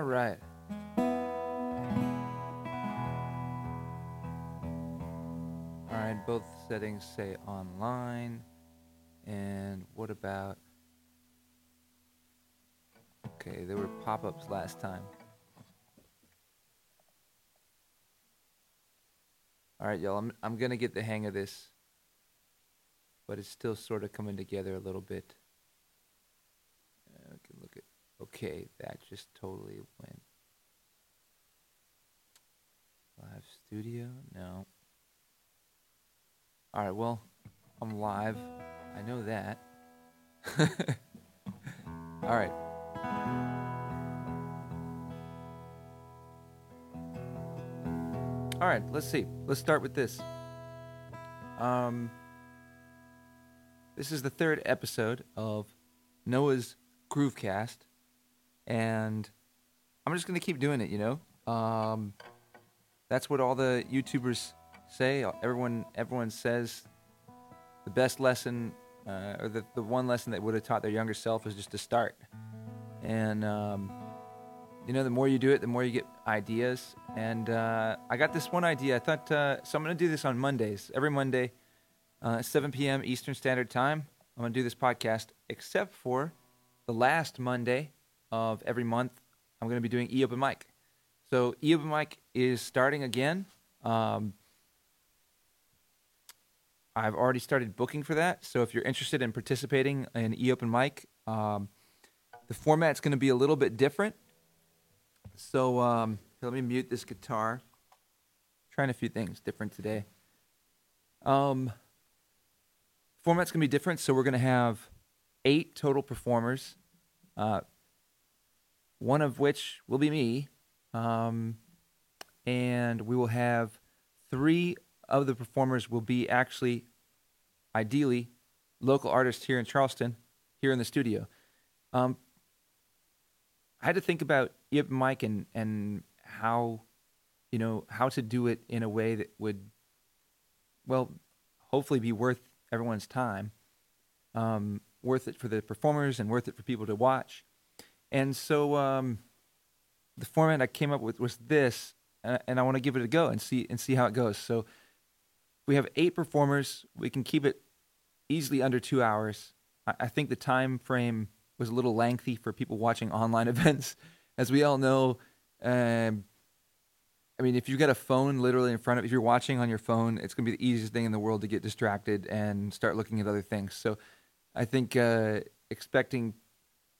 All right. All right, both settings say online. And what about. Okay, there were pop ups last time. All right, y'all, I'm, I'm going to get the hang of this, but it's still sort of coming together a little bit. Uh, we can look at. Okay, that just totally went. Live studio? No. All right, well, I'm live. I know that. All right. All right, let's see. Let's start with this. Um, this is the third episode of Noah's Groovecast, and I'm just gonna keep doing it. You know, um, that's what all the YouTubers say. Everyone, everyone says the best lesson, uh, or the the one lesson that would have taught their younger self is just to start. And um, you know, the more you do it, the more you get ideas. And uh, I got this one idea. I thought, uh, so I'm to do this on Mondays, every Monday, uh, 7 p.m. Eastern Standard Time. I'm to do this podcast, except for the last Monday of every month. I'm going to be doing e open mic. So e open mic is starting again. Um, I've already started booking for that. So if you're interested in participating in e open mic, um, the format's going to be a little bit different. So um, let me mute this guitar. Trying a few things different today. Um, format's gonna be different, so we're gonna have eight total performers. Uh, one of which will be me, um, and we will have three of the performers will be actually, ideally, local artists here in Charleston, here in the studio. Um, I had to think about Yip Mike and and how you know how to do it in a way that would well hopefully be worth everyone's time um, worth it for the performers and worth it for people to watch and so um, the format i came up with was this and i want to give it a go and see and see how it goes so we have eight performers we can keep it easily under two hours i, I think the time frame was a little lengthy for people watching online events. As we all know, um, I mean, if you've got a phone literally in front of, if you're watching on your phone, it's going to be the easiest thing in the world to get distracted and start looking at other things. So, I think uh, expecting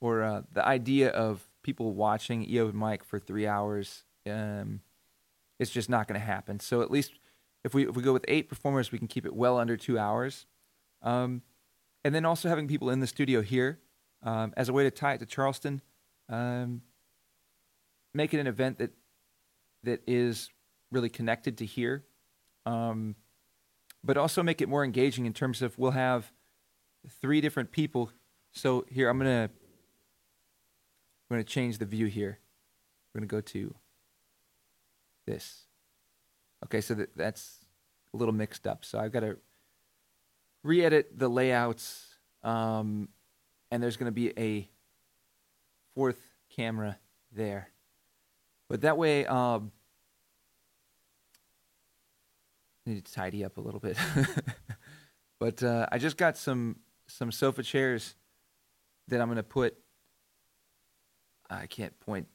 or uh, the idea of people watching EO and Mike for three hours, um, it's just not going to happen. So at least if we if we go with eight performers, we can keep it well under two hours. Um, and then also having people in the studio here um, as a way to tie it to Charleston. Um, make it an event that that is really connected to here, um, but also make it more engaging in terms of we'll have three different people. So here I'm gonna I'm gonna change the view here. We're gonna go to this. Okay, so that, that's a little mixed up. So I've got to re-edit the layouts um, and there's going to be a fourth camera there. But that way, um, I need to tidy up a little bit. but uh, I just got some some sofa chairs that I'm going to put. I can't point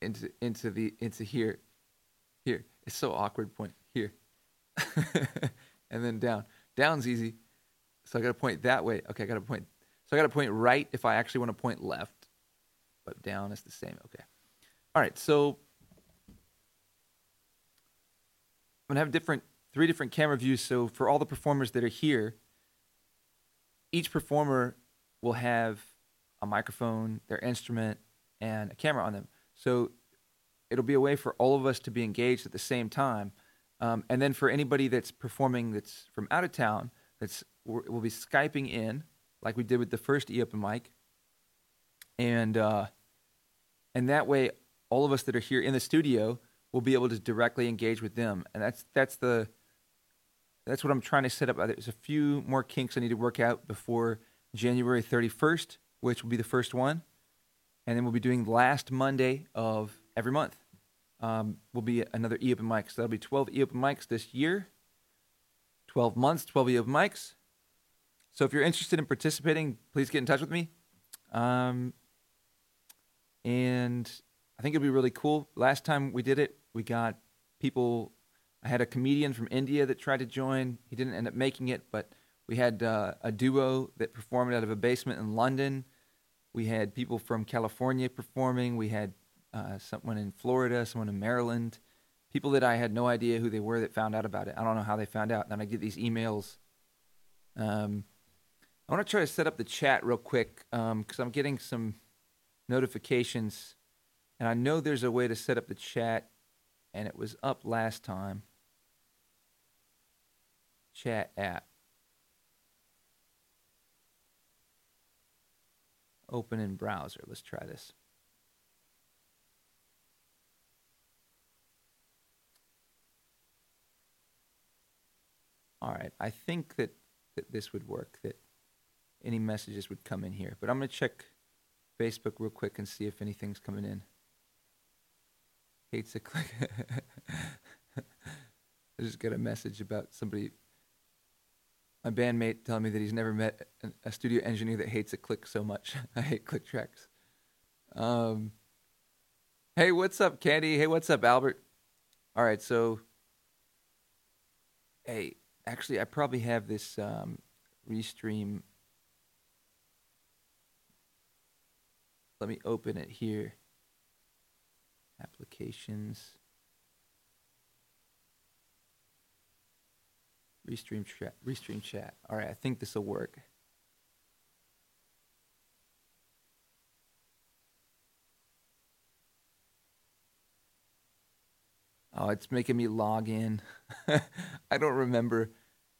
into into the into here. Here, it's so awkward. Point here, and then down. Down's easy, so I got to point that way. Okay, I got to point so I got to point right if I actually want to point left, but down is the same. Okay. All right. So I'm gonna have different three different camera views. So for all the performers that are here, each performer will have a microphone, their instrument, and a camera on them. So it'll be a way for all of us to be engaged at the same time. Um, and then for anybody that's performing that's from out of town, that's we'll be skyping in like we did with the first e open mic, and uh, and that way, all of us that are here in the studio will be able to directly engage with them, and that's that's the that's what I'm trying to set up. There's a few more kinks I need to work out before January 31st, which will be the first one. And then we'll be doing last Monday of every month. Um, will be another e open mic. So that'll be 12 e open mics this year. 12 months, 12 e open mics. So if you're interested in participating, please get in touch with me. Um, and I think it'd be really cool. Last time we did it, we got people. I had a comedian from India that tried to join. He didn't end up making it, but we had uh, a duo that performed out of a basement in London. We had people from California performing. We had uh, someone in Florida, someone in Maryland, people that I had no idea who they were that found out about it. I don't know how they found out. And I get these emails. Um, I want to try to set up the chat real quick because um, I'm getting some notifications, and I know there's a way to set up the chat, and it was up last time. Chat app. Open in browser. Let's try this. All right, I think that, that this would work, that any messages would come in here. But I'm going to check Facebook real quick and see if anything's coming in. Hates a click. I just got a message about somebody, my bandmate, telling me that he's never met a studio engineer that hates a click so much. I hate click tracks. Um, hey, what's up, Candy? Hey, what's up, Albert? All right, so, hey, actually, I probably have this um, restream let me open it here. Applications. Restream chat. Restream chat. All right, I think this will work. Oh, it's making me log in. I don't remember.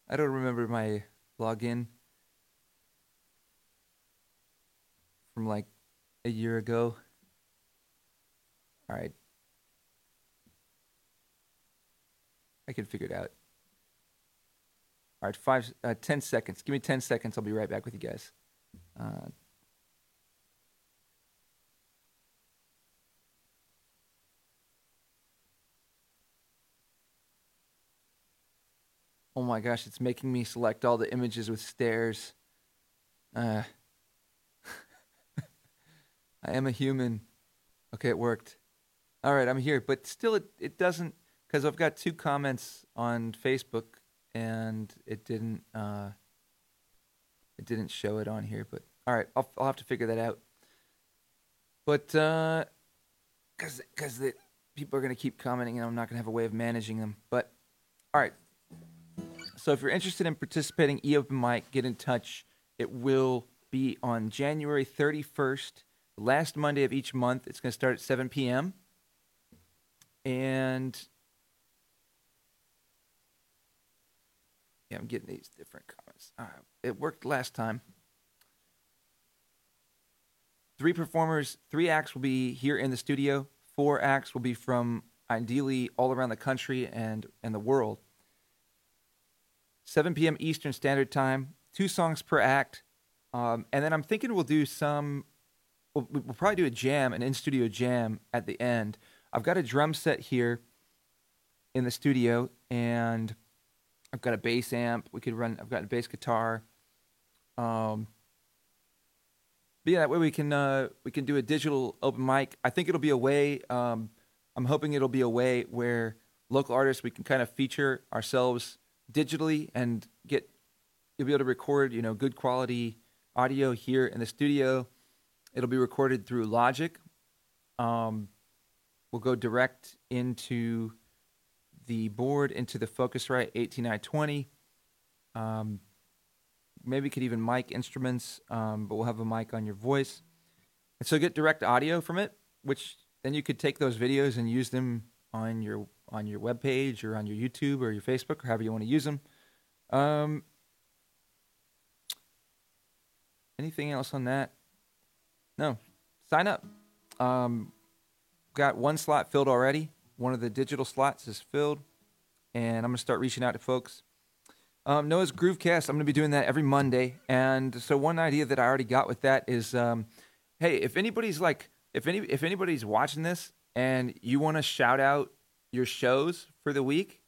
I don't remember my login from like a year ago. All right. I can figure it out. All right, five, uh, 10 seconds. Give me 10 seconds. I'll be right back with you guys. Uh, oh my gosh, it's making me select all the images with stairs. Uh, I am a human. Okay, it worked. All right, I'm here, but still, it it doesn't because I've got two comments on Facebook and it didn't uh, it didn't show it on here. But all right, I'll I'll have to figure that out. But because uh, because the people are gonna keep commenting, and I'm not gonna have a way of managing them. But all right. So if you're interested in participating, eOpen Mic, get in touch. It will be on January 31st last Monday of each month. It's going to start at 7 p.m. And yeah, I'm getting these different comments. Uh, it worked last time. Three performers, three acts will be here in the studio. Four acts will be from ideally all around the country and, and the world. 7 p.m. Eastern Standard Time, two songs per act. Um, and then I'm thinking we'll do some we'll, we'll probably do a jam, an in studio jam at the end. I've got a drum set here in the studio, and I've got a bass amp. We could run. I've got a bass guitar. Um, but yeah, that way we can uh, we can do a digital open mic. I think it'll be a way. Um, I'm hoping it'll be a way where local artists we can kind of feature ourselves digitally and get you'll be able to record you know good quality audio here in the studio It'll be recorded through Logic. Um, we'll go direct into the board, into the Focusrite 18i20. Um, maybe could even mic instruments, um, but we'll have a mic on your voice. And so get direct audio from it, which then you could take those videos and use them on your on your web page or on your YouTube or your Facebook or however you want to use them. Um, anything else on that? No, sign up. Um, got one slot filled already. One of the digital slots is filled, and I'm gonna start reaching out to folks. Um, Noah's Groovecast. I'm gonna be doing that every Monday, and so one idea that I already got with that is, um, hey, if anybody's like if any if anybody's watching this and you want to shout out your shows for the week,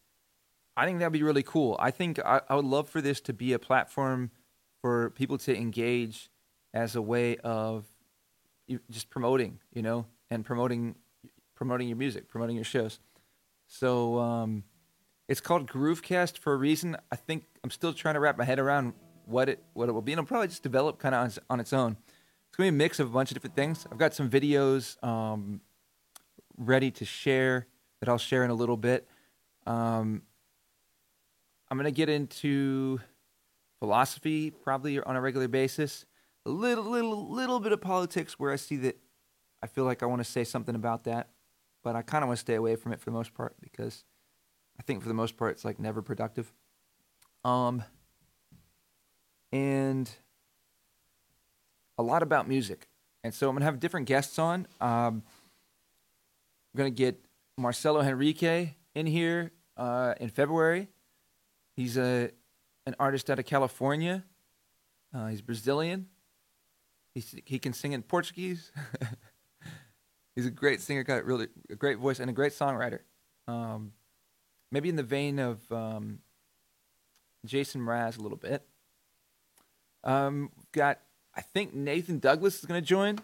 I think that'd be really cool. I think I, I would love for this to be a platform for people to engage as a way of just promoting, you know, and promoting promoting your music, promoting your shows. So um, it's called Groovecast for a reason. I think I'm still trying to wrap my head around what it what it will be, and it'll probably just develop kind of on, its- on its own. It's gonna be a mix of a bunch of different things. I've got some videos um, ready to share that I'll share in a little bit. Um, I'm gonna get into philosophy probably on a regular basis. A little, little, little bit of politics where I see that I feel like I want to say something about that, but I kind of want to stay away from it for the most part because I think for the most part it's like never productive. Um, and a lot about music, and so I'm gonna have different guests on. Um, I'm gonna get Marcelo Henrique in here uh, in February. He's a an artist out of California. Uh, he's Brazilian. He's, he can sing in Portuguese. he's a great singer, got really a great voice, and a great songwriter. Um, maybe in the vein of um, Jason Mraz a little bit. Um, got I think Nathan Douglas is going to join.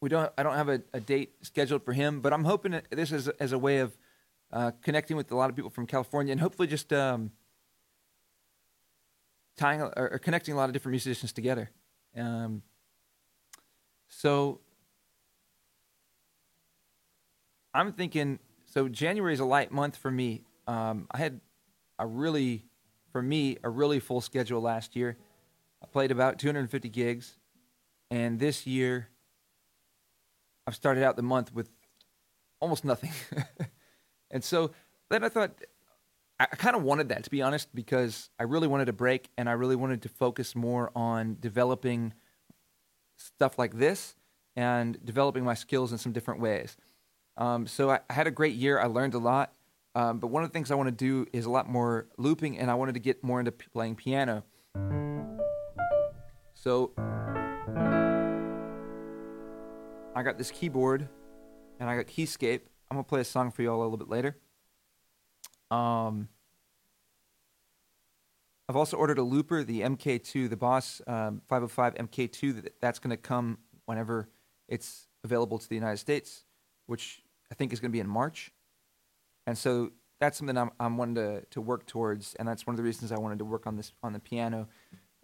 We don't. I don't have a, a date scheduled for him, but I'm hoping this is as a way of uh, connecting with a lot of people from California and hopefully just um, tying or, or connecting a lot of different musicians together. Um, so I'm thinking. So January is a light month for me. Um, I had a really, for me, a really full schedule last year. I played about 250 gigs, and this year I've started out the month with almost nothing. and so then I thought I, kind of wanted that to be honest because I really wanted a break and I really wanted to focus more on developing stuff like this and developing my skills in some different ways. Um, so I, I had a great year. I learned a lot. Um, but one of the things I want to do is a lot more looping, and I wanted to get more into p- playing piano. So I got this keyboard and I got Keyscape. I'm gonna play a song for you all a little bit later. Um, I've also ordered a looper, the MK2, the Boss um, 505 MK2. That that's gonna come whenever it's available to the United States, which I think is gonna be in March. And so that's something I'm I'm wanting to to work towards, and that's one of the reasons I wanted to work on this on the piano,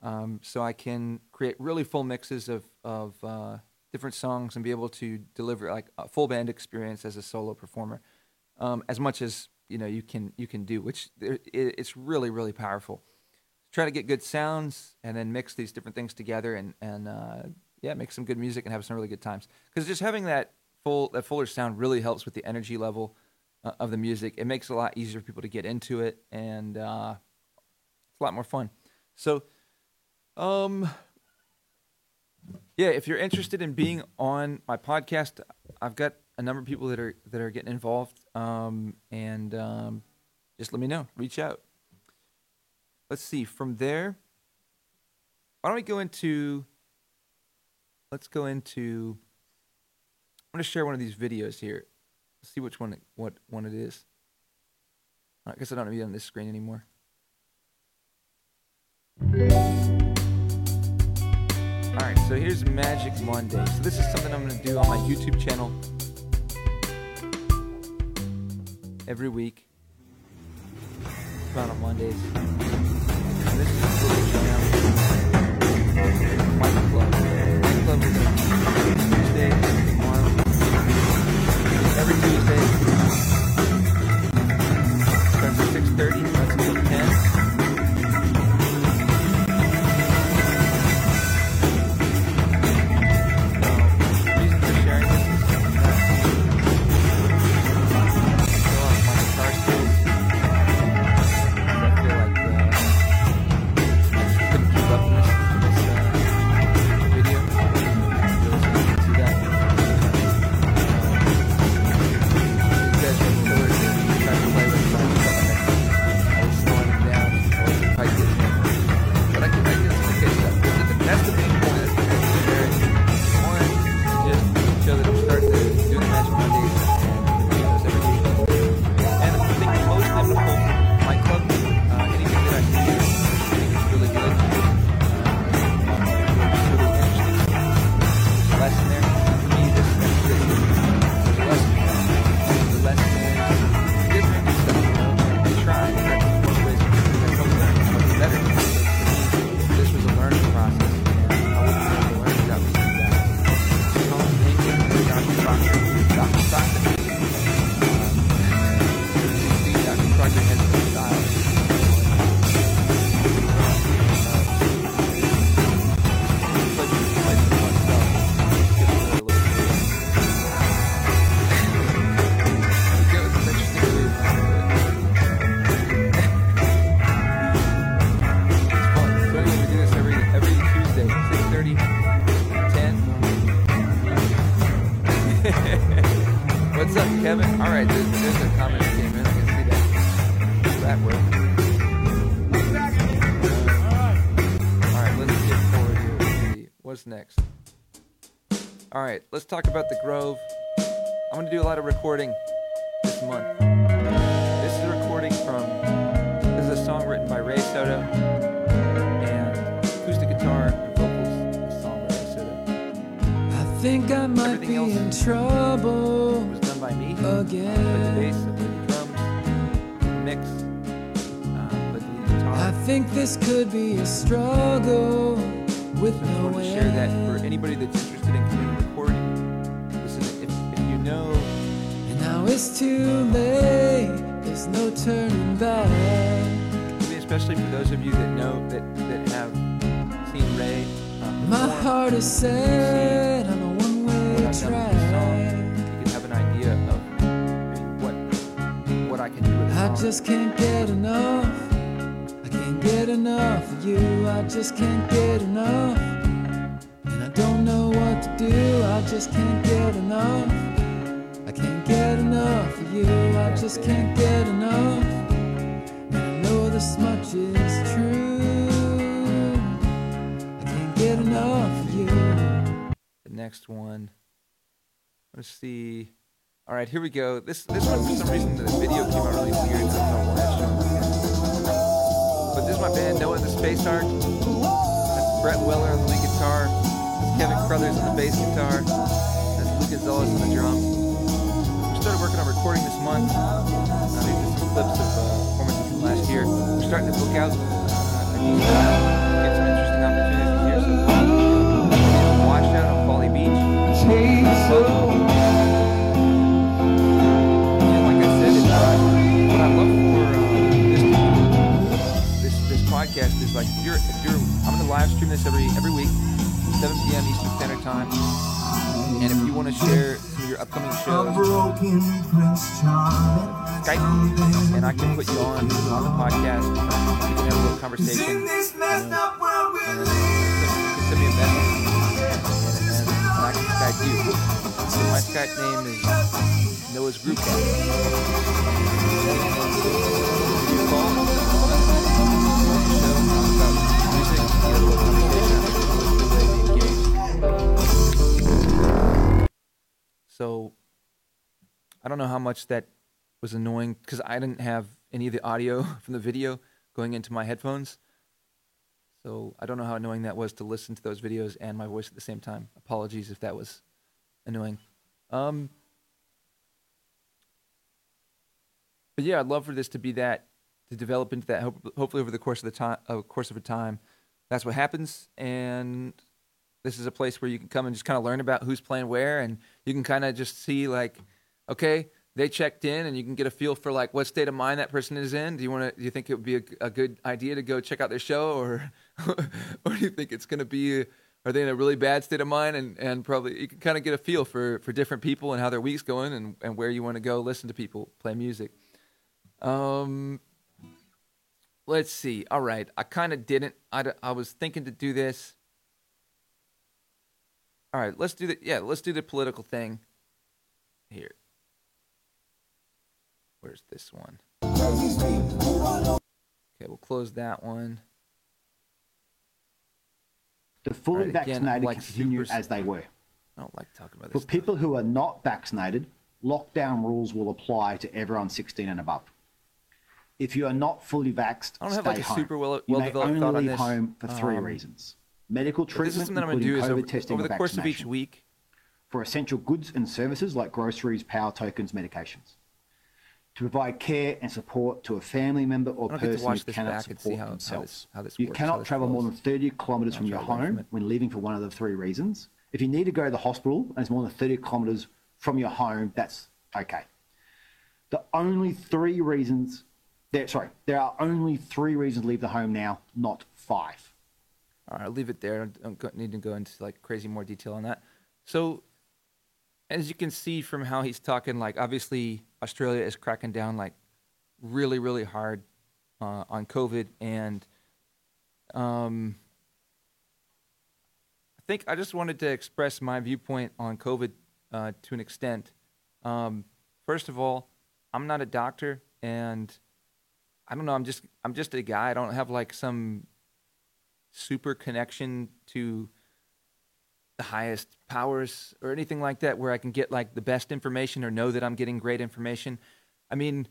um, so I can create really full mixes of of uh, different songs and be able to deliver like a full band experience as a solo performer, um, as much as you know you can you can do, which there- it, it's really really powerful. Try to get good sounds and then mix these different things together and and uh, yeah, make some good music and have some really good times. Because just having that full that fuller sound really helps with the energy level uh, of the music. It makes it a lot easier for people to get into it, and uh, it's a lot more fun. So, um, yeah, if you're interested in being on my podcast, I've got a number of people that are that are getting involved, um, and um, just let me know. Reach out. Let's see. From there, why don't we go into? Let's go into. I'm to share one of these videos here. Let's see which one what one it is. I guess I don't need on this screen anymore. All right, so here's Magic Monday. So this is something I'm to do on my YouTube channel every week, about on Mondays. 30 next? All right, let's talk about the Grove. I'm going to do a lot of recording this month. This is a recording from. This is a song written by Ray Soto and acoustic guitar and vocals. A song by Ray Soto. I think I might Everything be in trouble It was done by me. The again. bass, I played the drums, mix, uh, the. I think this could be a struggle with I just no wanted to share that for anybody that's interested in community recording. Listen, if, if you know, And now it's too late. There's no turning back. I mean, especially for those of you that know that that have seen Ray. Um, My heart is set on a what one-way I've done with the song, track. you can have an idea of what what I can do I just can't get enough. Get enough of you. I just can't get enough. And I don't know what to do. I just can't get enough. I can't get enough of you. I just can't get enough. And I know this much is true. I can't get enough of you. the next one. Let's see. All right, here we go. This this one for some reason the video came out really weird. I don't know why. This is my band, Noah and the Space Ark. That's Brett Weller on the lead guitar. That's Kevin Crothers on the bass guitar. That's Luke Gonzalez on the drums. We started working on recording this month. Uh, these are some clips of uh, performances from last year. We're starting to book out uh, a decent amount, get some interesting opportunities here. So washout on Folly Beach. Live stream this every every week, 7 p.m. Eastern Standard Time. And if you want to share some of your upcoming shows, Skype me, and I can put you on on the podcast. We can have a little conversation. and send me a message, and, and, I can Skype you. So my Skype name is Noah's Group Chat. Give me call. show, So I don't know how much that was annoying because I didn't have any of the audio from the video going into my headphones. So I don't know how annoying that was to listen to those videos and my voice at the same time. Apologies if that was annoying. Um, but yeah, I'd love for this to be that to develop into that. Hope, hopefully, over the course of the time, uh, course of a time, that's what happens. And this is a place where you can come and just kind of learn about who's playing where, and you can kind of just see like, okay, they checked in, and you can get a feel for like what state of mind that person is in. Do you want to? Do you think it would be a, a good idea to go check out their show, or or do you think it's going to be? Are they in a really bad state of mind? And, and probably you can kind of get a feel for, for different people and how their week's going, and, and where you want to go listen to people play music. Um, let's see. All right, I kind of didn't. I, I was thinking to do this. All right, let's do the yeah, let's do the political thing. Here. Where's this one? Okay, we'll close that one. The fully Right, again, vaccinated like continue super- as they were. I don't like talking about For this. stuff. people who are not vaccinated, lockdown rules will apply to everyone 16 and above. If you are not fully vaxxed, I don't have, like, a home. super well- you may well-developed only on leave this. home for three Um, reasons: medical treatment, is something I'm do COVID over, testing over the course of each week. for essential goods and services like groceries, power tokens, medications. To provide care and support to a family member or I don't get to person who cannot support see how- how themselves. this- how this you works, cannot travel more than 30 kilometers from your from home when leaving for one of the three reasons. If you need to go to the hospital and it's more than 30 kilometers from your home, that's okay. The only three reasons, there, sorry, there are only three reasons to leave the home now, not five. All right, I'll leave it there. I don't need to go into like crazy more detail on that. So, as you can see from how he's talking, like obviously Australia is cracking down like really, really hard uh, on COVID, and um, I think I just wanted to express my viewpoint on COVID uh, to an extent. Um, first of all, I'm not a doctor, and I don't know. I'm just I'm just a guy. I don't have like some super connection to the highest powers or anything like that where I can get like the best information or know that I'm getting great information. I mean,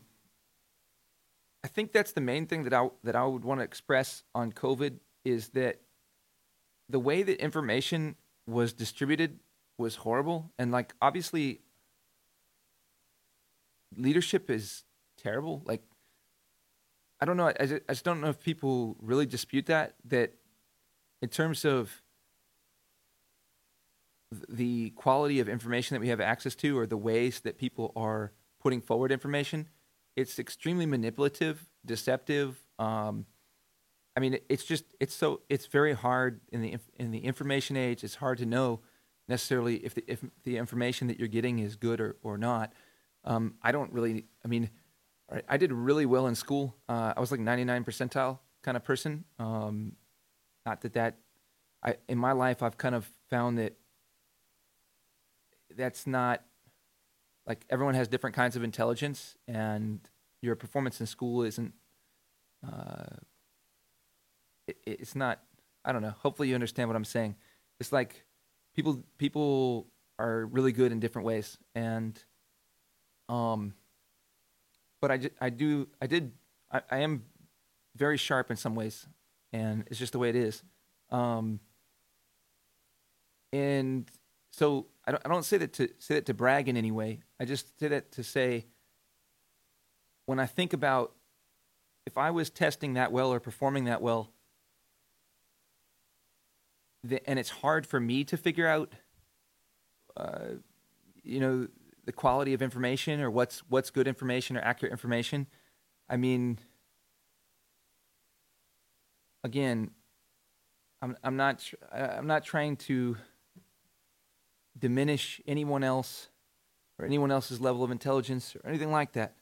I think that's the main thing that I that I would want to express on COVID is that the way that information was distributed was horrible and like obviously leadership is terrible like i don't know I, just, I just don't know if people really dispute that that in terms of the quality of information that we have access to or the ways that people are putting forward information it's extremely manipulative deceptive um, i mean it's just it's so it's very hard in the in the information age it's hard to know necessarily if the if the information that you're getting is good or, or not. Um, i don't really i mean I did really well in school. Uh, I was like 99 percentile kind of person. Um, not that that, I in my life I've kind of found that that's not like everyone has different kinds of intelligence, and your performance in school isn't. Uh, it, it's not. I don't know. Hopefully you understand what I'm saying. It's like people people are really good in different ways, and um but I, I do I did I, I am very sharp in some ways, and it's just the way it is. Um, and so I don't I don't say that to say that to brag in any way. I just say that to say when I think about if I was testing that well or performing that well, the, and it's hard for me to figure out, uh, you know, the quality of information or what's what's good information or accurate information. I mean, again, I'm I'm not I'm not trying to diminish anyone else or anyone else's level of intelligence or anything like that.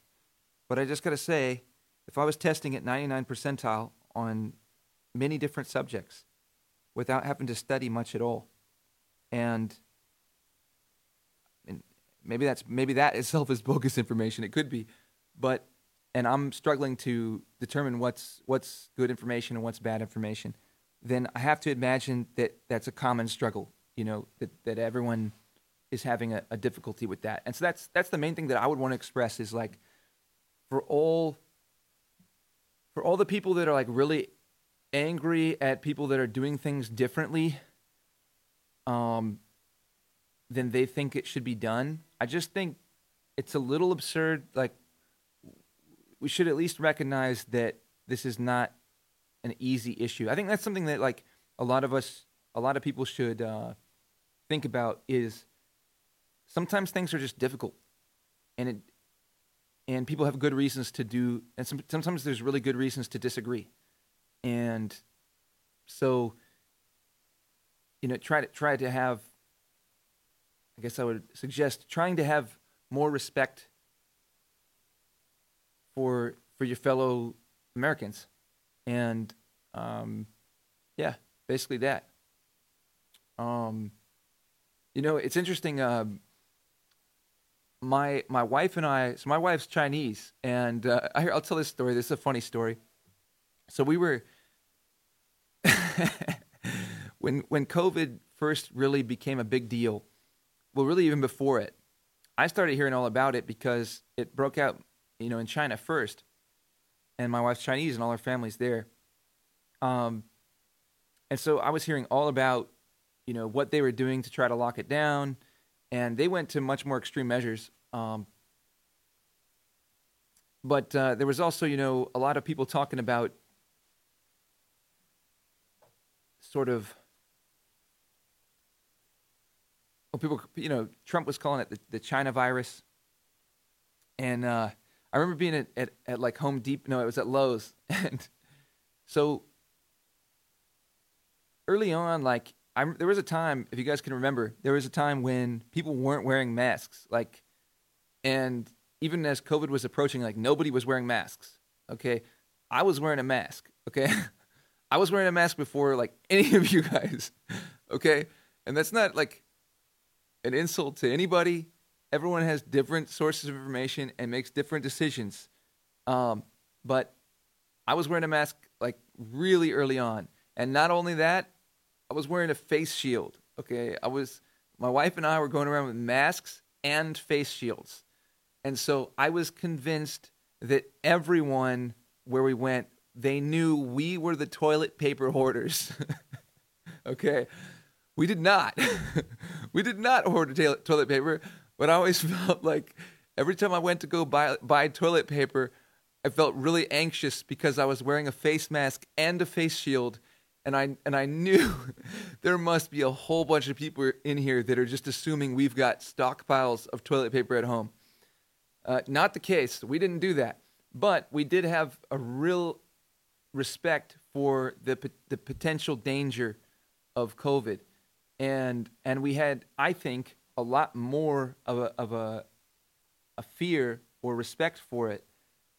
But I just got to say, if I was testing at 99 percentile on many different subjects without having to study much at all, and maybe that's maybe that itself is bogus information. It could be, but and I'm struggling to determine what's what's good information and what's bad information. Then I have to imagine that that's a common struggle. You know that that everyone is having a, a difficulty with that, and so that's that's the main thing that I would want to express is like for all for all the people that are like really angry at people that are doing things differently um than they think it should be done I just think it's a little absurd. Like, we should at least recognize that this is not an easy issue. I think that's something that like a lot of us, a lot of people should uh, think about. Is sometimes things are just difficult, and it and people have good reasons to do, and some, sometimes there's really good reasons to disagree, and so you know try to try to have I guess I would suggest trying to have more respect for for your fellow Americans, and um, yeah, basically that. Um, you know, it's interesting. Um, my my wife and I. So my wife's Chinese, and uh, I, I'll tell this story. This is a funny story. So we were when when COVID first really became a big deal well, really even before it, I started hearing all about it because it broke out, you know, in China first, and my wife's Chinese and all her family's there. Um, and so I was hearing all about, you know, what they were doing to try to lock it down, and they went to much more extreme measures. Um, but uh, there was also, you know, a lot of people talking about sort of well, people, you know, Trump was calling it the, the China virus. And uh, I remember being at, at, at like Home Depot, no, it was at Lowe's. And so early on, like, I, there was a time, if you guys can remember, there was a time when people weren't wearing masks. Like, and even as COVID was approaching, like, nobody was wearing masks. Okay. I was wearing a mask. Okay. I was wearing a mask before, like, any of you guys. Okay. And that's not like, an insult to anybody. Everyone has different sources of information and makes different decisions. Um, but I was wearing a mask like really early on. And not only that, I was wearing a face shield. Okay, I was my wife and I were going around with masks and face shields, and so I was convinced that everyone where we went they knew we were the toilet paper hoarders. okay, we did not. we did not hoard toilet paper, but I always felt like every time I went to go buy buy toilet paper, I felt really anxious because I was wearing a face mask and a face shield, and I and I knew there must be a whole bunch of people in here that are just assuming we've got stockpiles of toilet paper at home. Uh, not the case. We didn't do that, but we did have a real respect for the the potential danger of COVID, and and we had, I think, a lot more of a of a a fear or respect for it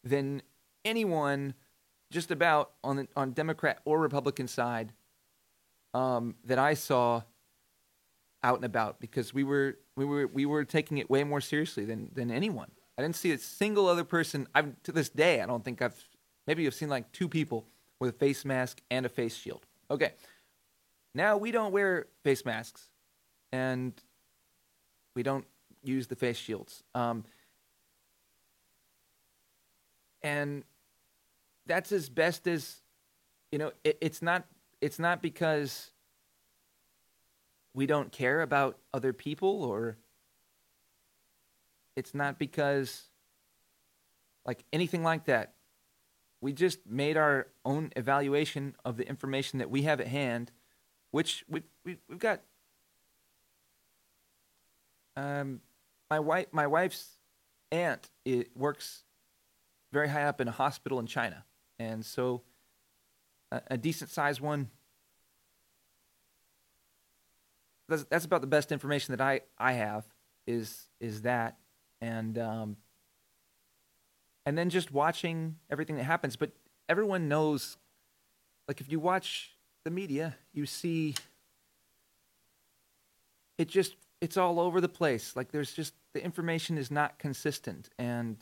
than anyone just about on the on Democrat or Republican side um, that I saw out and about because we were we were we were taking it way more seriously than than anyone. I didn't see a single other person. I to this day I don't think I've maybe I've seen like two people with a face mask and a face shield. Okay, now we don't wear face masks and we don't use the face shields. Um, and that's as best as you know it, it's not it's not because we don't care about other people or it's not because like anything like that we just made our own evaluation of the information that we have at hand which we, we we've got um my wife my wife's aunt it works very high up in a hospital in China and so a, a decent sized one. That's, that's about the best information that I, I have is is that and um, and then just watching everything that happens. But everyone knows, like if you watch the media, you see it just it's all over the place. Like there's just the information is not consistent and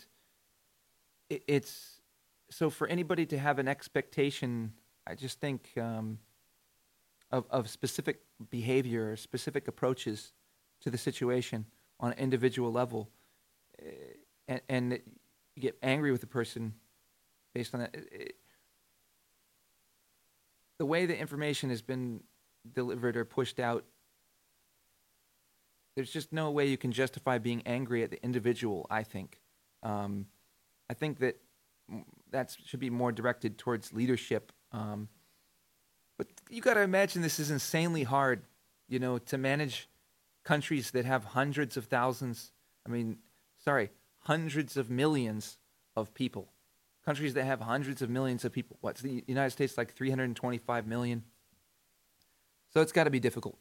it, it's so for anybody to have an expectation, I just think um, of of specific behavior or specific approaches to the situation on an individual level, uh, and, and you get angry with the person based on that. It, the way the information has been delivered or pushed out, there's just no way you can justify being angry at the individual. I think. Um, I think that that should be more directed towards leadership. Um, but you got to imagine this is insanely hard, you know, to manage countries that have hundreds of thousands. I mean, sorry, hundreds of millions of people. Countries that have hundreds of millions of people. What's the United States like 325 million? So it's got to be difficult.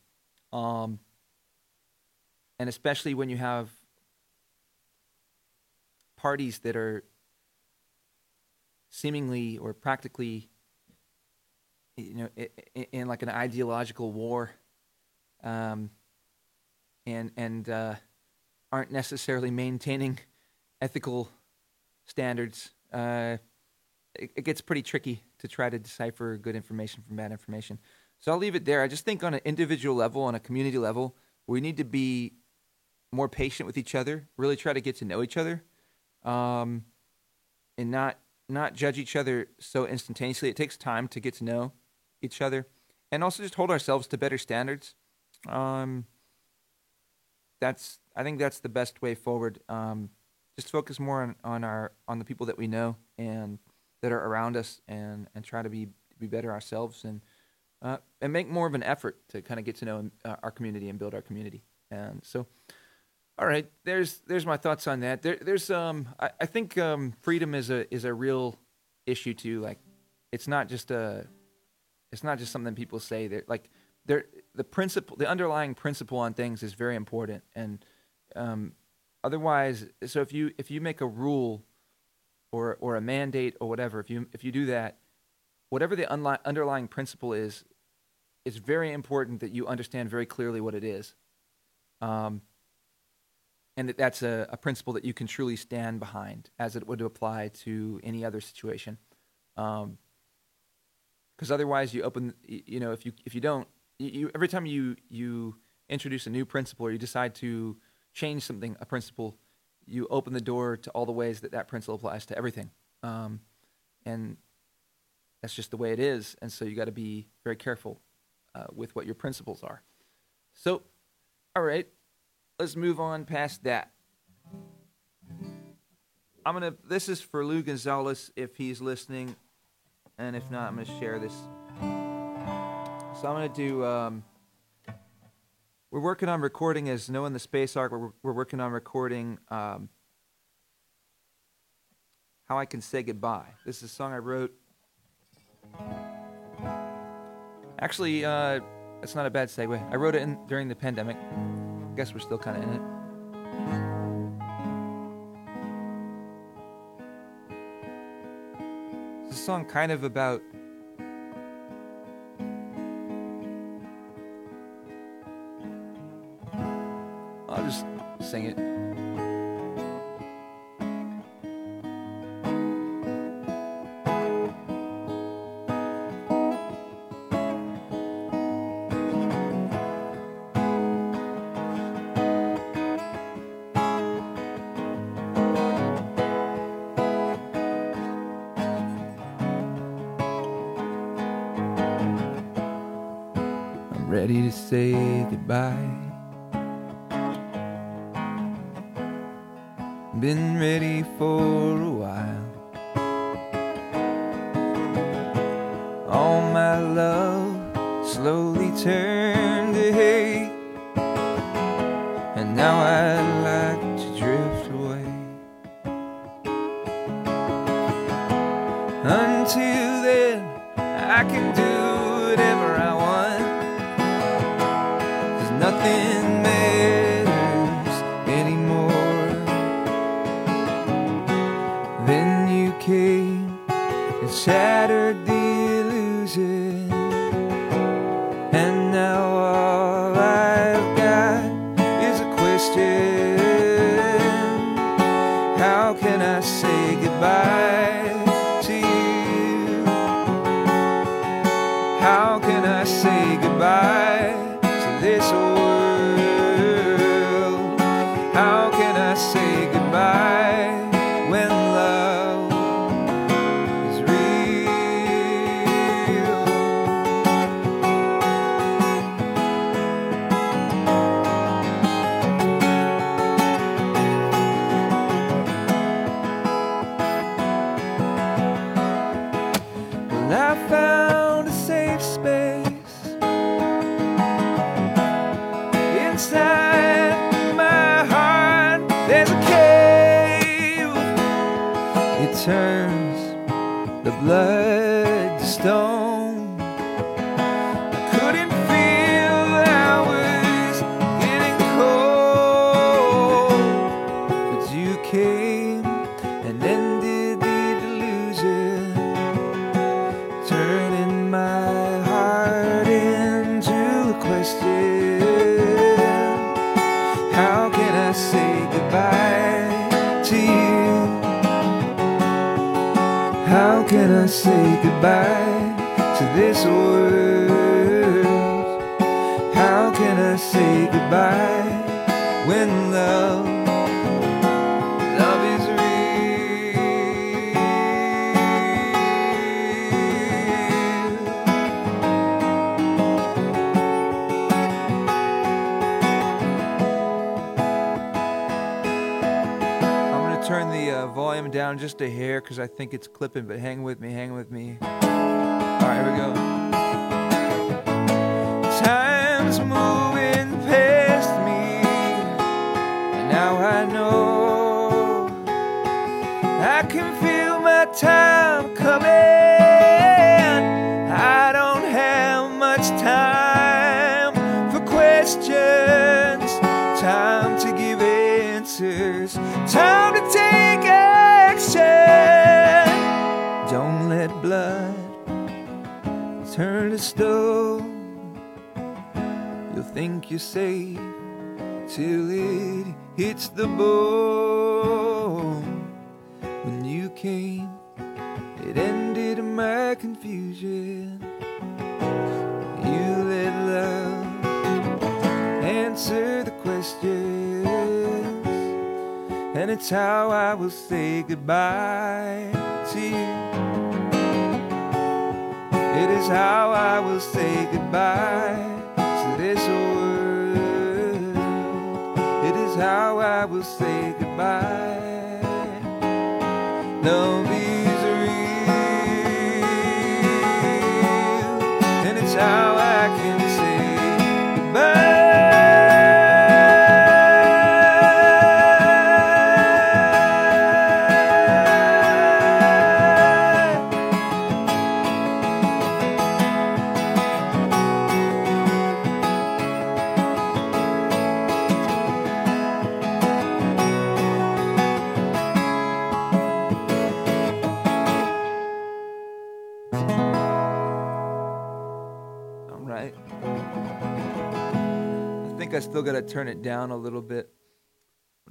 Um, and especially when you have parties that are seemingly or practically, you know, in, like an ideological war, um, and and uh, aren't necessarily maintaining ethical standards. Uh, it, it gets pretty tricky to try to decipher good information from bad information. So I'll leave it there. I just think on an individual level, on a community level, we need to be more patient with each other, really try to get to know each other, um, and not not judge each other so instantaneously. It takes time to get to know each other, and also just hold ourselves to better standards. Um, that's I think that's the best way forward. Um, just focus more on, on our on the people that we know and that are around us, and and try to be be better ourselves, and uh, and make more of an effort to kind of get to know uh, our community and build our community. And so. All right, there's there's my thoughts on that. There, there's um, I, I think um, freedom is a is a real issue too. Like, it's not just a, it's not just something people say. That like, there the principle, the underlying principle on things is very important. And um, otherwise, so if you if you make a rule, or or a mandate or whatever, if you if you do that, whatever the unli- underlying principle is, it's very important that you understand very clearly what it is. Um, and that that's a, a, principle that you can truly stand behind as it would apply to any other situation. Because um, otherwise, you open, you know, if you if you don't, you, you every time you you introduce a new principle or you decide to change something, a principle, you open the door to all the ways that that principle applies to everything, um, and that's just the way it is. And so you got to be very careful uh, with what your principles are. So, all right, let's move on past that. I'm gonna. This is for Lou Gonzalez if he's listening, and if not, I'm gonna share this. So I'm gonna do. Um, we're working on recording as Noah in the Space arc, We're, we're working on recording um, how I can say goodbye. This is a song I wrote. Actually, uh, that's not a bad segue. I wrote it in, during the pandemic. I guess we're still kind of in it. It's a song kind of about goodbye. Nothing matters down just a hair because I think it's clipping, but hang with me, hang with me. All right, here we go. Time's moving past me, and now I know You'll think you're safe till it hits the bone. When you came, it ended my confusion. You let love answer the questions, and it's how I will say goodbye to you. It is how I will say goodbye to this world. It is how I will say goodbye. Is real, and it's how still got to turn it down a little bit.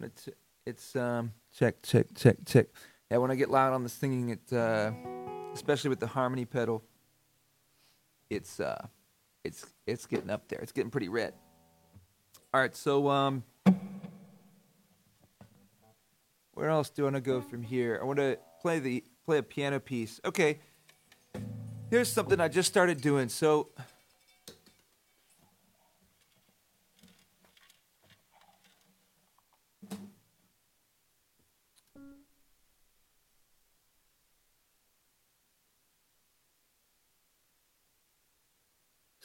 It's it's um check check check check. Yeah, when I get loud on the singing, it uh, especially with the harmony pedal, it's uh it's it's getting up there. It's getting pretty red. All right, so um where else do I want to go from here? I want to play the play a piano piece. Okay. Here's something I just started doing. So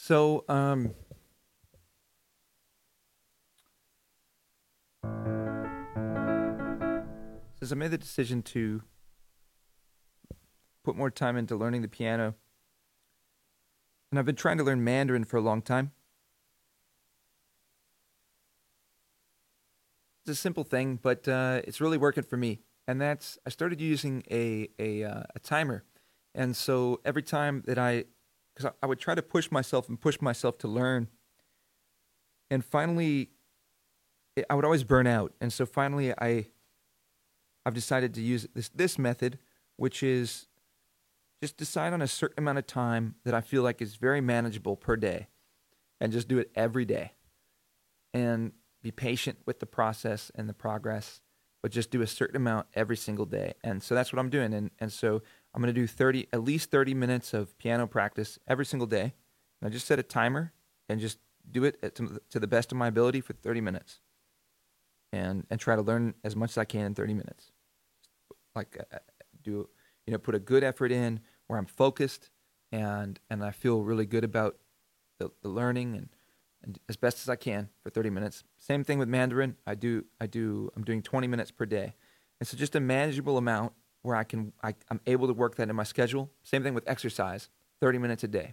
So, um, I made the decision to put more time into learning the piano, and I've been trying to learn Mandarin for a long time. It's a simple thing, but uh, it's really working for me. And that's I started using a a, uh, a timer, and so every time that I because I, I would try to push myself and push myself to learn. And finally, it, I would always burn out. And so finally, I, I've decided to use this this method, which is just decide on a certain amount of time that I feel like is very manageable per day, and just do it every day, and be patient with the process and the progress, but just do a certain amount every single day. And so that's what I'm doing. And and so I'm going to do 30, at least 30 minutes of piano practice every single day. And I just set a timer and just do it to, to the best of my ability for 30 minutes. And, and try to learn as much as I can in 30 minutes. Like, uh, do, you know, put a good effort in where I'm focused and, and I feel really good about the, the learning and, and as best as I can for 30 minutes. Same thing with Mandarin. I do, I do, I'm doing 20 minutes per day. And so just a manageable amount where I can I, I'm able to work that in my schedule. Same thing with exercise, 30 minutes a day.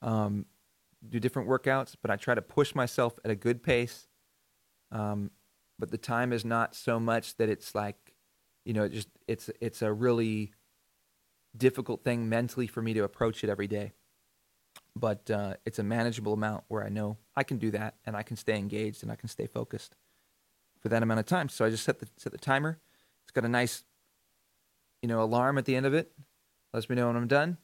Um, do different workouts, but I try to push myself at a good pace. Um, but the time is not so much that it's like, you know, it just it's it's a really difficult thing mentally for me to approach it every day. But uh, it's a manageable amount where I know I can do that and I can stay engaged and I can stay focused for that amount of time. So I just set the set the timer. It's got a nice you know, alarm at the end of it, lets me know when I'm done,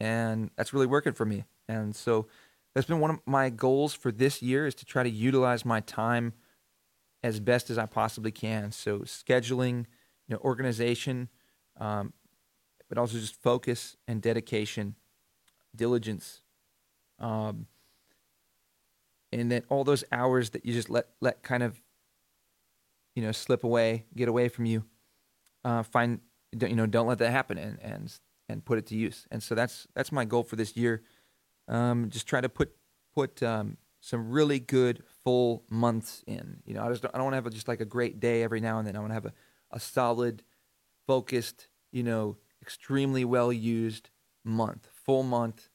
and that's really working for me. And so that's been one of my goals for this year is to try to utilize my time as best as I possibly can. So scheduling, you know, organization, um, but also just focus and dedication, diligence, um, and then all those hours that you just let let kind of, you know, slip away, get away from you. Uh, find you know don't let that happen and and and put it to use. And so that's that's my goal for this year. Um, just try to put put um, some really good full months in. You know i just don't, i don't want to have a, just like a great day every now and then. I want to have a, a solid focused you know extremely well used month full month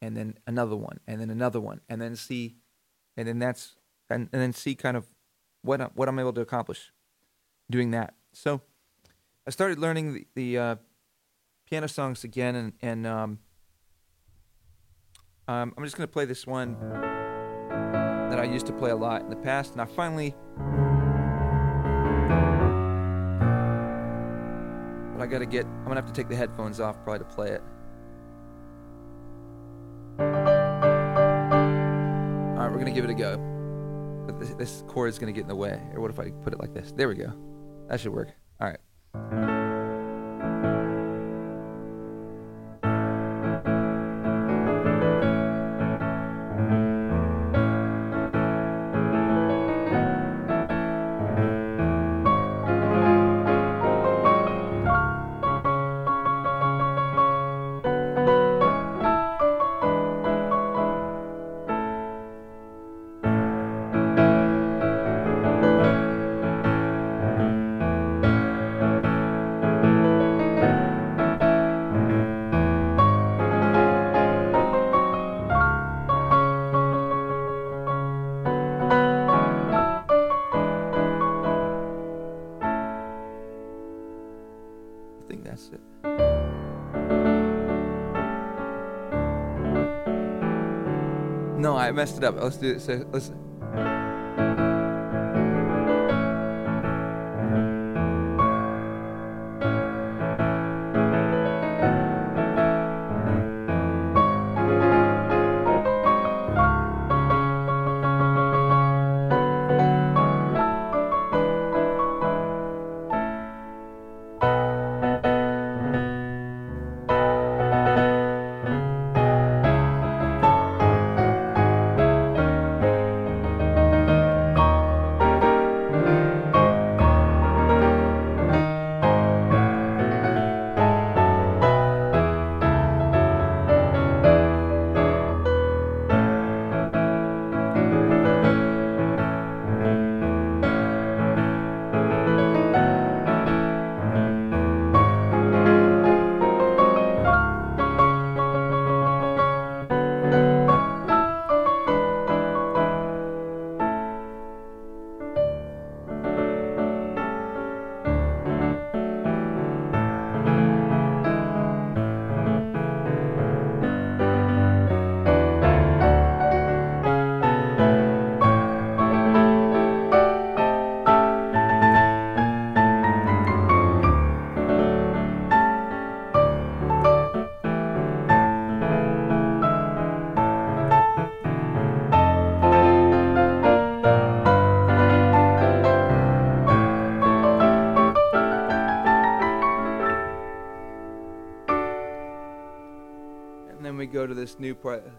and then another one and then another one and then see and then that's and, and then see kind of what I, what i'm able to accomplish doing that. So I started learning the, the uh, piano songs again, and, and um, um, I'm just going to play this one that I used to play a lot in the past, and I finally. But I got to get. I'm going to have to take the headphones off probably to play it. All right, we're going to give it a go. But this, this chord is going to get in the way. Or what if I put it like this? There we go. That should work. All right. I I messed it up. Let's do it. So let's. To this new part.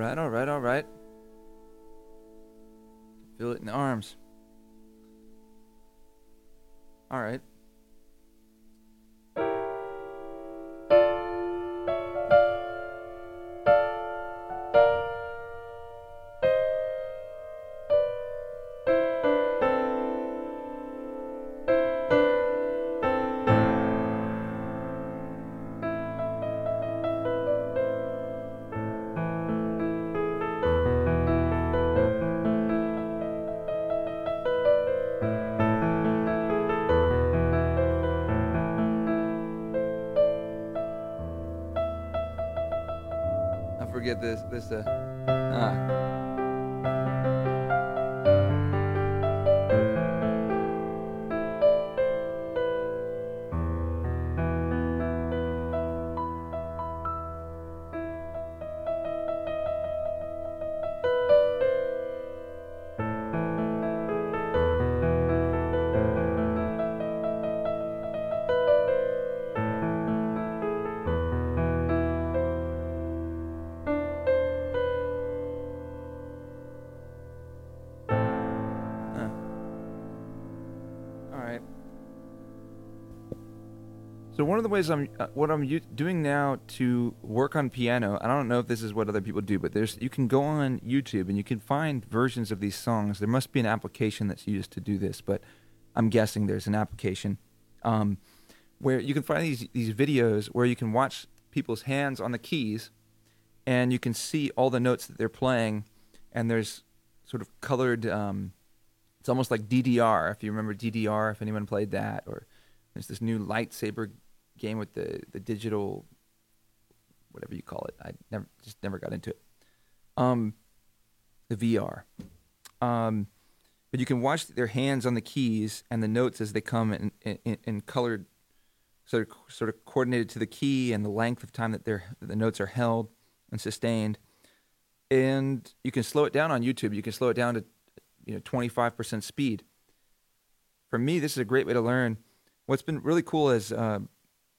Alright, alright, alright. Feel it in the arms. Alright. Forget this. The ways I'm uh, what I'm u- doing now to work on piano, I don't know if this is what other people do, but there's you can go on YouTube and you can find versions of these songs. There must be an application that's used to do this, but I'm guessing there's an application um, where you can find these these videos where you can watch people's hands on the keys, and you can see all the notes that they're playing, and there's sort of colored. Um, it's almost like DDR, if you remember DDR, if anyone played that, or there's this new lightsaber game with the, the digital, whatever you call it. I never just never got into it. Um, the VR. Um, but you can watch their hands on the keys and the notes as they come in, in, in colored, sort of sort of coordinated to the key and the length of time that they're, the notes are held and sustained. And you can slow it down on YouTube. You can slow it down to you know 25% speed. For me, this is a great way to learn. What's been really cool is uh,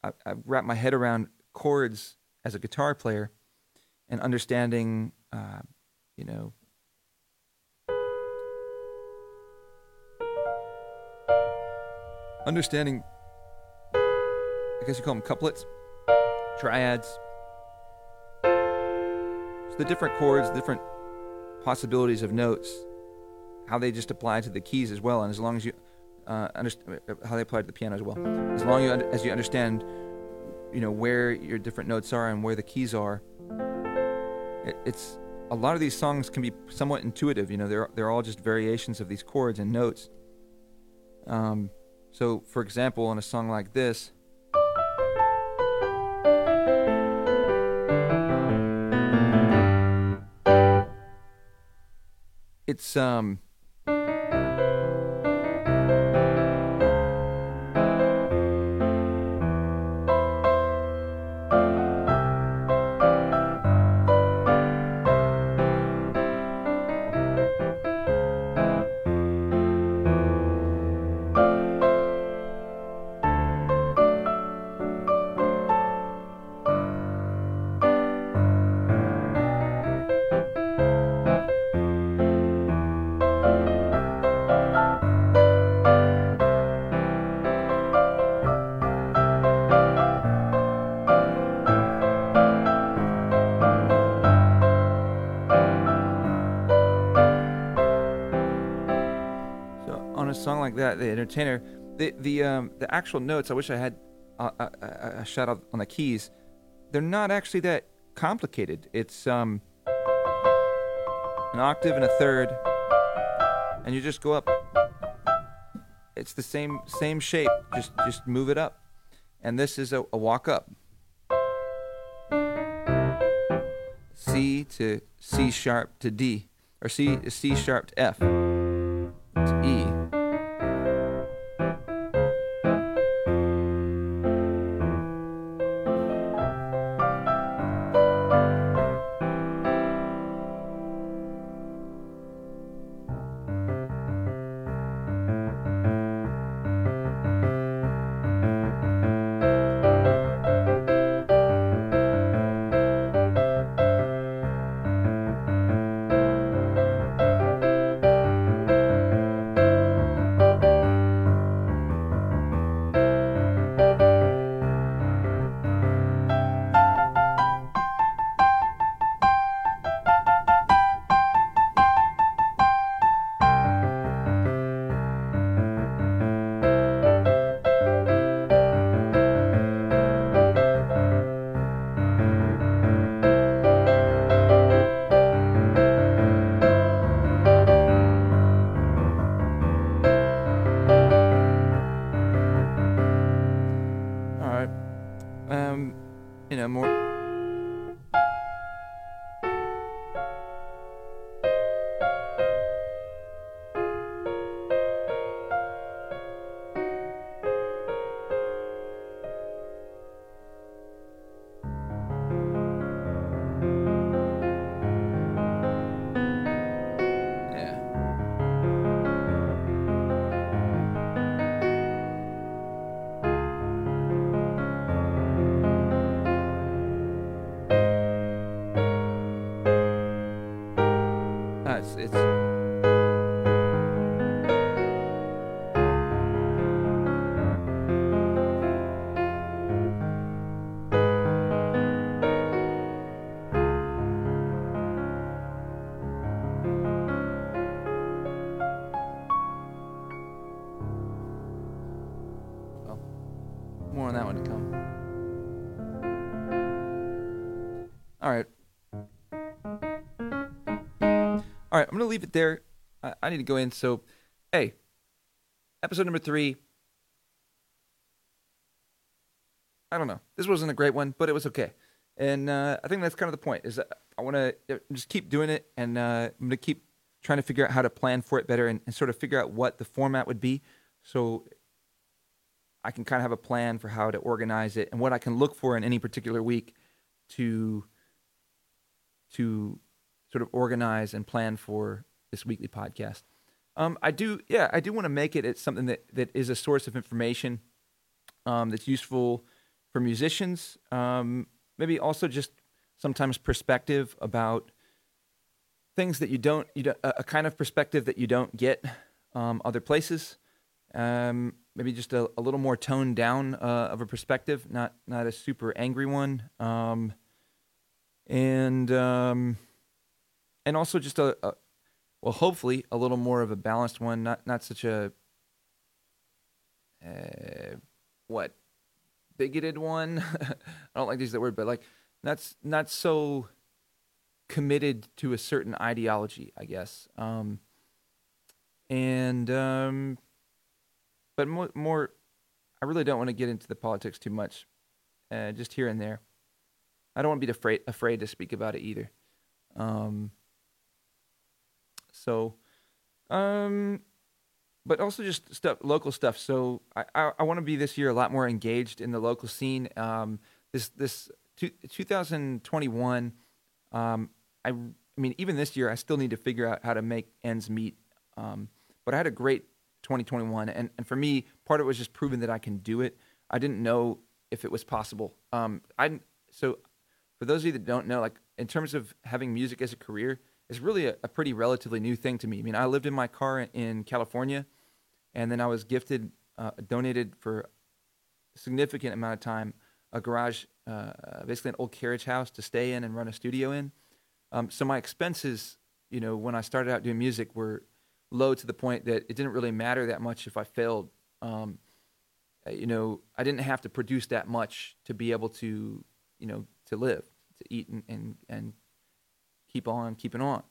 I, I've wrapped my head around chords as a guitar player and understanding, uh, you know, understanding. I guess you call them couplets, triads. So the different chords, different possibilities of notes how they just apply to the keys as well, and as long as you uh, understand how they apply to the piano as well, as long as you understand, you know where your different notes are and where the keys are. It, it's a lot of these songs can be somewhat intuitive. You know, they're they're all just variations of these chords and notes. Um, so, for example, in a song like this. It's um song like that, the entertainer, the the um, the actual notes. I wish I had a, a, a- a shout out on the keys. They're not actually that complicated. It's um, an octave and a third, and you just go up. It's the same same shape. Just just move it up, and this is a, a walk up. C to C sharp to D, or C C sharp to F to E. I'm gonna leave it there. I, I need to go in. So, hey, episode number three. I don't know. This wasn't a great one, but it was okay. And uh, I think that's kind of the point. Is that I want to just keep doing it, and uh, I'm gonna keep trying to figure out how to plan for it better, and, and sort of figure out what the format would be, so I can kind of have a plan for how to organize it and what I can look for in any particular week to to sort of organize and plan for this weekly podcast. Um, I do, yeah, I do want to make it it's something that, that is a source of information um, that's useful for musicians. Um, maybe also just sometimes perspective about things that you don't, you don't a kind of perspective that you don't get um, other places. Um, maybe just a, a little more toned down uh, of a perspective, not not a super angry one. Um, and and also just a, a well, hopefully a little more of a balanced one, not not such a uh, what bigoted one. I don't like to use that word, but like that's not so committed to a certain ideology, I guess. Um, and um, but more, more, I really don't want to get into the politics too much, uh, just here and there. I don't want to be afraid afraid to speak about it either. Um, so, um, but also just stuff, local stuff. So I, I, I want to be this year a lot more engaged in the local scene. Um, this this two, 2021, um, I, I mean, even this year, I still need to figure out how to make ends meet. Um, but I had a great 2021, and, and for me, part of it was just proving that I can do it. I didn't know if it was possible. Um, I so for those of you that don't know, like in terms of having music as a career, it's really a, a pretty relatively new thing to me. I mean, I lived in my car in, in California, and then I was gifted, uh, donated for a significant amount of time, a garage, uh, basically an old carriage house to stay in and run a studio in. Um, so my expenses, you know, when I started out doing music, were low to the point that it didn't really matter that much if I failed. Um, uh, you know, I didn't have to produce that much to be able to, you know, to live, to eat and and, and keep on keeping on.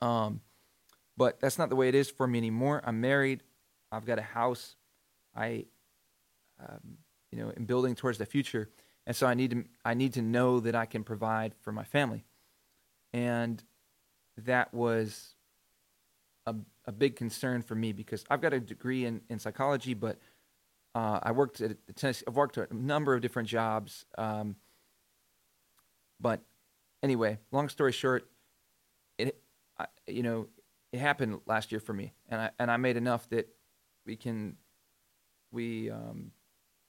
Um, but that's not the way it is for me anymore. I'm married. I've got a house. I, um, you know, am building towards the future, and so I need to I need to know that I can provide for my family, and that was a a big concern for me because I've got a degree in in psychology, but uh, I worked at Tennessee. I've worked at a number of different jobs. Um, but anyway, long story short, it I, you know it happened last year for me, and I and I made enough that we can we um,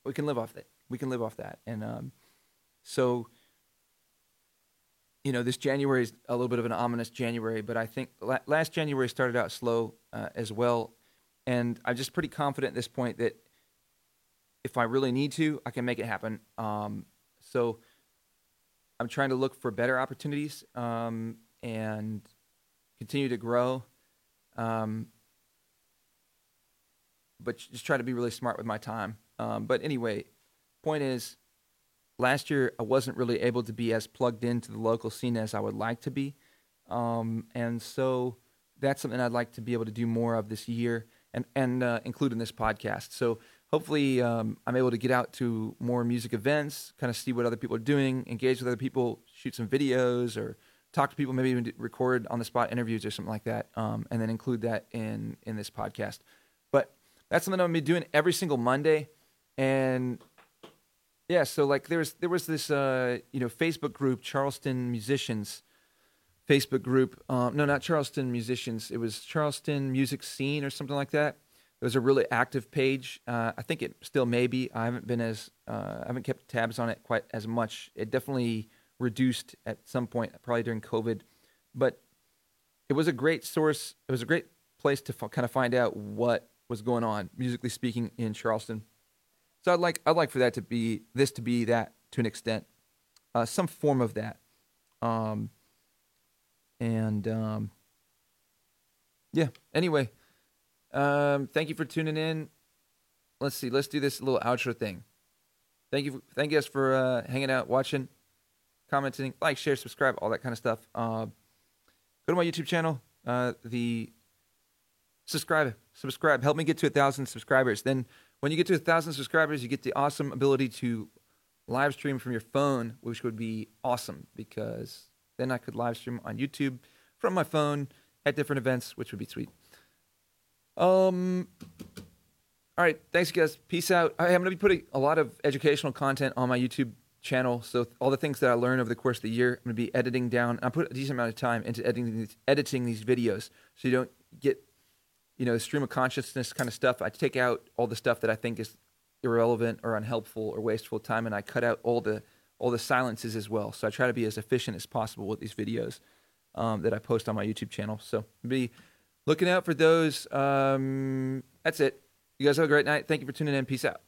we can live off that. We can live off that, and um, so you know this January is a little bit of an ominous January, but I think la- last January started out slow uh, as well, and I'm just pretty confident at this point that if I really need to, I can make it happen. Um, so I'm trying to look for better opportunities um, and continue to grow. Um, but just try to be really smart with my time. Um, but anyway, point is, last year I wasn't really able to be as plugged into the local scene as I would like to be, um, and so that's something I'd like to be able to do more of this year and and uh, include in this podcast. So hopefully um, I'm able to get out to more music events, kind of see what other people are doing, engage with other people, shoot some videos, or talk to people, maybe even record on the spot interviews or something like that, um, and then include that in in this podcast. But that's something I'm gonna be doing every single Monday, and yeah, so like there was there was this uh, you know Facebook group Charleston musicians. Facebook group. Um, no, not Charleston musicians. It was Charleston music scene or something like that. It was a really active page. Uh, I think it still may be. I haven't been as uh, I haven't kept tabs on it quite as much. It definitely reduced at some point, probably during COVID. But it was a great source. It was a great place to f- kind of find out what was going on musically speaking in Charleston. So I'd like I'd like for that to be this to be that to an extent, uh, some form of that. Um, and um, yeah. Anyway, um, thank you for tuning in. Let's see. Let's do this little outro thing. Thank you. Thank you guys for uh, hanging out, watching, commenting, like, share, subscribe, all that kind of stuff. Uh, go to my YouTube channel. Uh, the subscribe, subscribe. Help me get to a thousand subscribers. Then, when you get to a thousand subscribers, you get the awesome ability to live stream from your phone, which would be awesome because then I could live stream on YouTube from my phone at different events, which would be sweet. Um. All right, thanks, guys. Peace out. I, am going to be putting a lot of educational content on my YouTube channel. So all the things that I learned over the course of the year, I'm going to be editing down. I put a decent amount of time into editing these, editing these videos, so you don't get, you know, stream of consciousness kind of stuff. I take out all the stuff that I think is irrelevant or unhelpful or wasteful time, and I cut out all the all the silences as well. So I try to be as efficient as possible with these videos um, that I post on my YouTube channel. So be looking out for those. Um, that's it. You guys have a great night. Thank you for tuning in. Peace out.